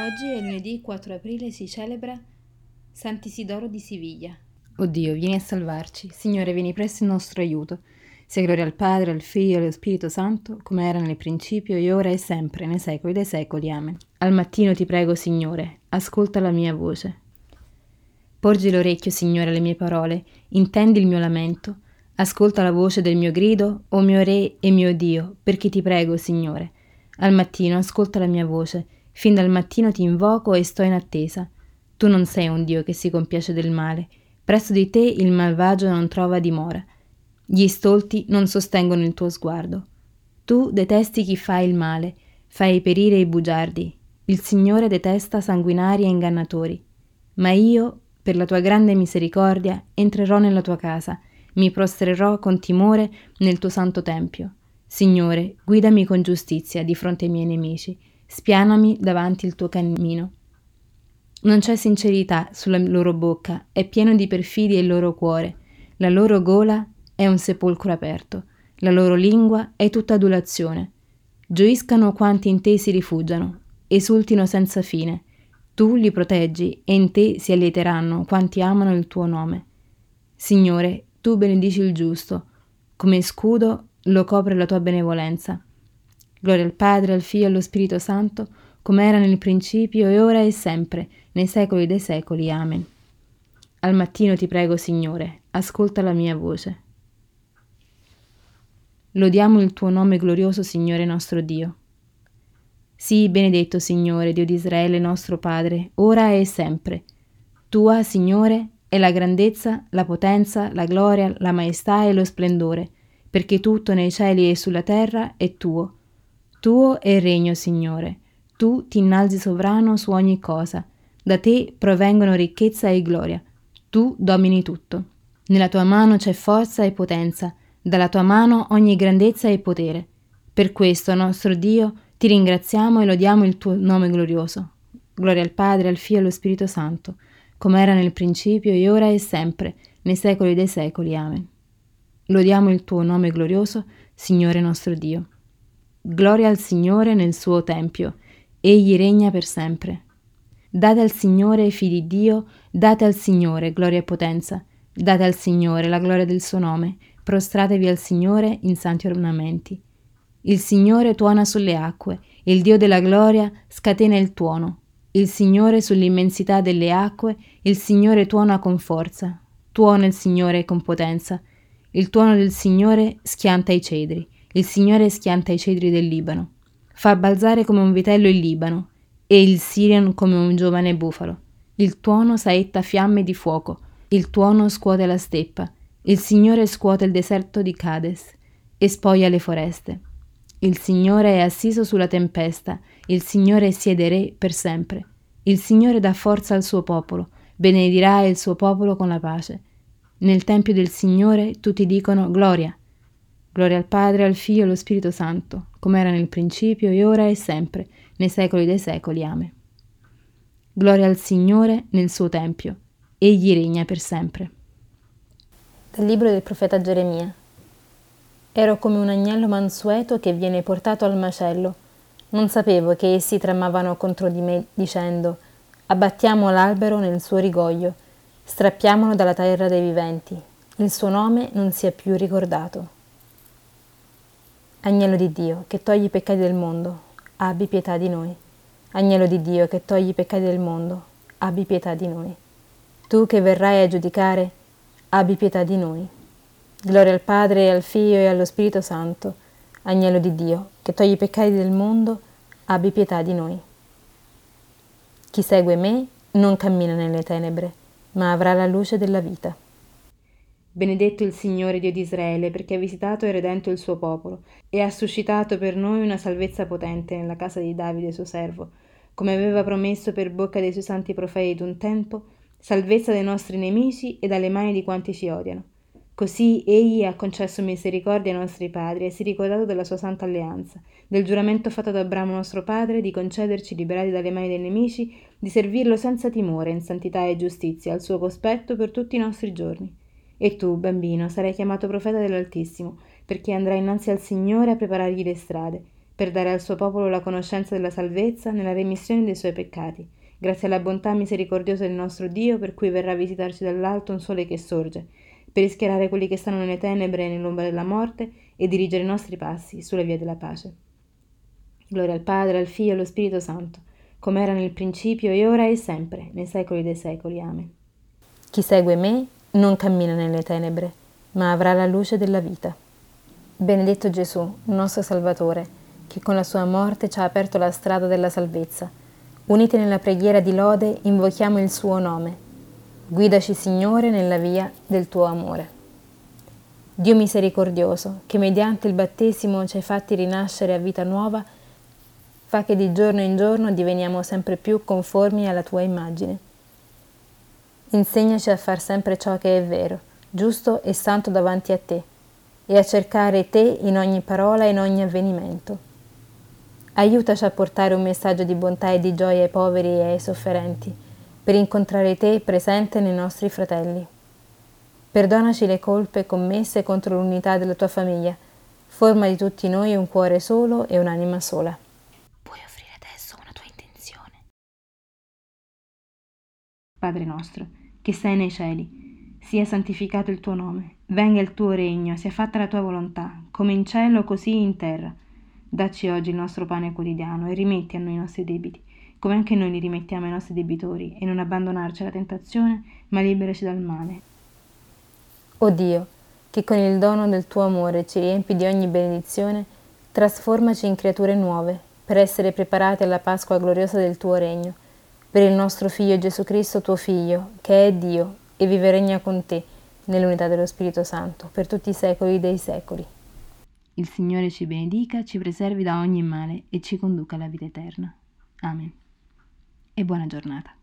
Oggi è lunedì 4 aprile si celebra Sant'Isidoro di Siviglia. O Dio, vieni a salvarci. Signore, vieni presto in nostro aiuto. Sia gloria al Padre, al Figlio e allo Spirito Santo, come era nel principio, e ora e sempre, nei secoli dei secoli. Amen. Al mattino ti prego, Signore, ascolta la mia voce. Porgi l'orecchio, Signore, alle mie parole, intendi il mio lamento, ascolta la voce del mio grido, o mio Re e mio Dio, perché ti prego, Signore. Al mattino ascolta la mia voce, fin dal mattino ti invoco e sto in attesa. Tu non sei un Dio che si compiace del male, presso di te il malvagio non trova dimora. Gli stolti non sostengono il tuo sguardo. Tu detesti chi fa il male, fai perire i bugiardi. Il Signore detesta sanguinari e ingannatori. Ma io, per la tua grande misericordia, entrerò nella tua casa, mi prostrerò con timore nel tuo santo tempio. Signore, guidami con giustizia di fronte ai miei nemici, spianami davanti il tuo cammino. Non c'è sincerità sulla loro bocca, è pieno di perfidi il loro cuore, la loro gola è un sepolcro aperto, la loro lingua è tutta adulazione. Gioiscano quanti in te si rifugiano, esultino senza fine. Tu li proteggi e in te si allieteranno quanti amano il tuo nome. Signore, tu benedici il giusto, come scudo lo copre la tua benevolenza. Gloria al Padre, al Figlio e allo Spirito Santo, come era nel principio e ora e sempre, nei secoli dei secoli. Amen. Al mattino ti prego, Signore, ascolta la mia voce. Lodiamo il tuo nome glorioso, Signore nostro Dio. Sii benedetto, Signore, Dio di Israele, nostro Padre, ora e sempre. Tua, Signore, è la grandezza, la potenza, la gloria, la maestà e lo splendore, perché tutto nei cieli e sulla terra è tuo. Tuo è il regno, Signore. Tu ti innalzi sovrano su ogni cosa. Da te provengono ricchezza e gloria. Tu domini tutto. Nella tua mano c'è forza e potenza dalla tua mano ogni grandezza e potere. Per questo, nostro Dio, ti ringraziamo e lodiamo il tuo nome glorioso. Gloria al Padre, al Figlio e allo Spirito Santo, come era nel principio e ora e sempre, nei secoli dei secoli. Amen. Lodiamo il tuo nome glorioso, Signore nostro Dio. Gloria al Signore nel suo tempio, egli regna per sempre. Date al Signore, figli di Dio, date al Signore gloria e potenza, date al Signore la gloria del suo nome, prostratevi al Signore in santi ornamenti. Il Signore tuona sulle acque, il Dio della gloria scatena il tuono. Il Signore sull'immensità delle acque, il Signore tuona con forza. Tuona il Signore con potenza. Il tuono del Signore schianta i cedri. Il Signore schianta i cedri del Libano. Fa balzare come un vitello il Libano e il Sirian come un giovane bufalo. Il tuono saetta fiamme di fuoco. Il tuono scuote la steppa. Il Signore scuote il deserto di Cades e spoglia le foreste. Il Signore è assiso sulla tempesta, il Signore siede re per sempre. Il Signore dà forza al suo popolo, benedirà il suo popolo con la pace. Nel tempio del Signore tutti dicono gloria. Gloria al Padre, al Figlio e allo Spirito Santo, come era nel principio e ora e sempre, nei secoli dei secoli. Amen. Gloria al Signore nel suo tempio. Egli regna per sempre. Dal libro del profeta Geremia. Ero come un agnello mansueto che viene portato al macello. Non sapevo che essi tramavano contro di me, dicendo: Abbattiamo l'albero nel suo rigoglio, strappiamolo dalla terra dei viventi. Il suo nome non sia più ricordato. Agnello di Dio, che togli i peccati del mondo, abbi pietà di noi. Agnello di Dio, che togli i peccati del mondo, abbi pietà di noi. Tu che verrai a giudicare, abbi pietà di noi. Gloria al Padre al Figlio e allo Spirito Santo, agnello di Dio, che togli i peccati del mondo, abbi pietà di noi. Chi segue me non cammina nelle tenebre, ma avrà la luce della vita. Benedetto il Signore Dio di Israele, perché ha visitato e redento il suo popolo, e ha suscitato per noi una salvezza potente nella casa di Davide suo servo, come aveva promesso per bocca dei suoi santi profeti d'un tempo, salvezza dai nostri nemici e dalle mani di quanti ci odiano. Così egli ha concesso misericordia ai nostri padri e si è ricordato della sua santa alleanza, del giuramento fatto ad Abramo nostro padre di concederci, liberati dalle mani dei nemici, di servirlo senza timore, in santità e giustizia, al suo cospetto per tutti i nostri giorni. E tu, bambino, sarai chiamato profeta dell'Altissimo, perché andrai innanzi al Signore a preparargli le strade, per dare al suo popolo la conoscenza della salvezza nella remissione dei suoi peccati, grazie alla bontà misericordiosa del nostro Dio, per cui verrà a visitarci dall'alto un sole che sorge, per rischiarare quelli che stanno nelle tenebre e nell'ombra della morte e dirigere i nostri passi sulla via della pace. Gloria al Padre, al Figlio e allo Spirito Santo, come era nel principio e ora e sempre, nei secoli dei secoli. Amen. Chi segue me non cammina nelle tenebre, ma avrà la luce della vita. Benedetto Gesù, nostro Salvatore, che con la sua morte ci ha aperto la strada della salvezza. Uniti nella preghiera di lode, invochiamo il suo nome. Guidaci, Signore, nella via del tuo amore. Dio misericordioso, che mediante il battesimo ci hai fatti rinascere a vita nuova, fa che di giorno in giorno diveniamo sempre più conformi alla tua immagine. Insegnaci a far sempre ciò che è vero, giusto e santo davanti a te, e a cercare te in ogni parola e in ogni avvenimento Aiutaci a portare un messaggio di bontà e di gioia ai poveri e ai sofferenti, per incontrare te presente nei nostri fratelli. Perdonaci le colpe commesse contro l'unità della tua famiglia. Forma di tutti noi un cuore solo e un'anima sola. Puoi offrire adesso una tua intenzione. Padre nostro, che sei nei cieli, sia santificato il tuo nome, venga il tuo regno, sia fatta la tua volontà, come in cielo così in terra. Dacci oggi il nostro pane quotidiano e rimetti a noi i nostri debiti, come anche noi li rimettiamo ai nostri debitori, e non abbandonarci alla tentazione, ma liberaci dal male. O Dio, che con il dono del tuo amore ci riempi di ogni benedizione, trasformaci in creature nuove, per essere preparati alla Pasqua gloriosa del tuo regno, per il nostro Figlio Gesù Cristo, tuo Figlio, che è Dio e vive e regna con te, nell'unità dello Spirito Santo, per tutti i secoli dei secoli. Il Signore ci benedica, ci preservi da ogni male e ci conduca alla vita eterna. Amen. E buona giornata.